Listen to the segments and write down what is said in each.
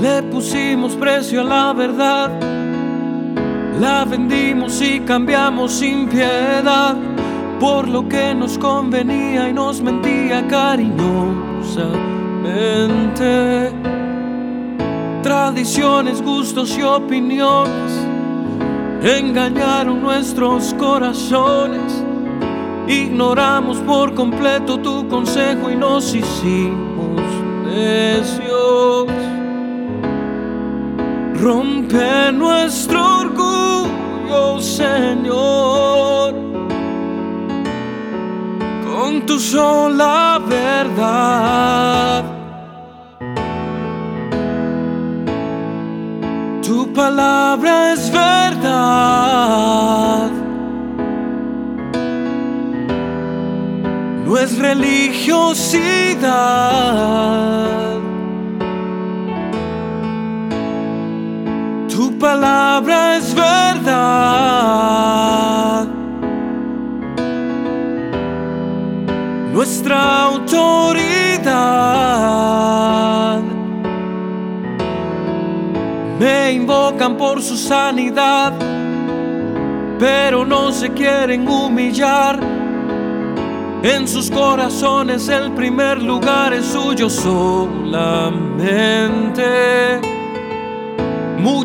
Le pusimos precio a la verdad, la vendimos y cambiamos sin piedad por lo que nos convenía y nos mentía cariñosamente. Tradiciones, gustos y opiniones engañaron nuestros corazones. Ignoramos por completo tu consejo y nos hicimos necios. Rompe nuestro orgullo, Señor, con tu sola verdad. Tu palabra es verdad. No es religiosidad. Palabra es verdad. Nuestra autoridad. Me invocan por su sanidad, pero no se quieren humillar. En sus corazones el primer lugar es suyo solamente.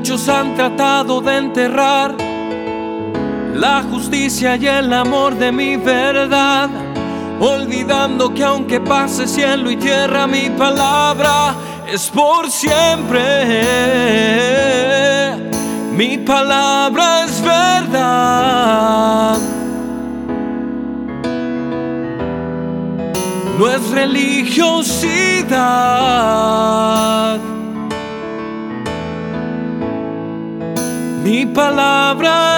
Muchos han tratado de enterrar la justicia y el amor de mi verdad, olvidando que aunque pase cielo y tierra, mi palabra es por siempre. Mi palabra es verdad. No es religiosidad. Mi palavra.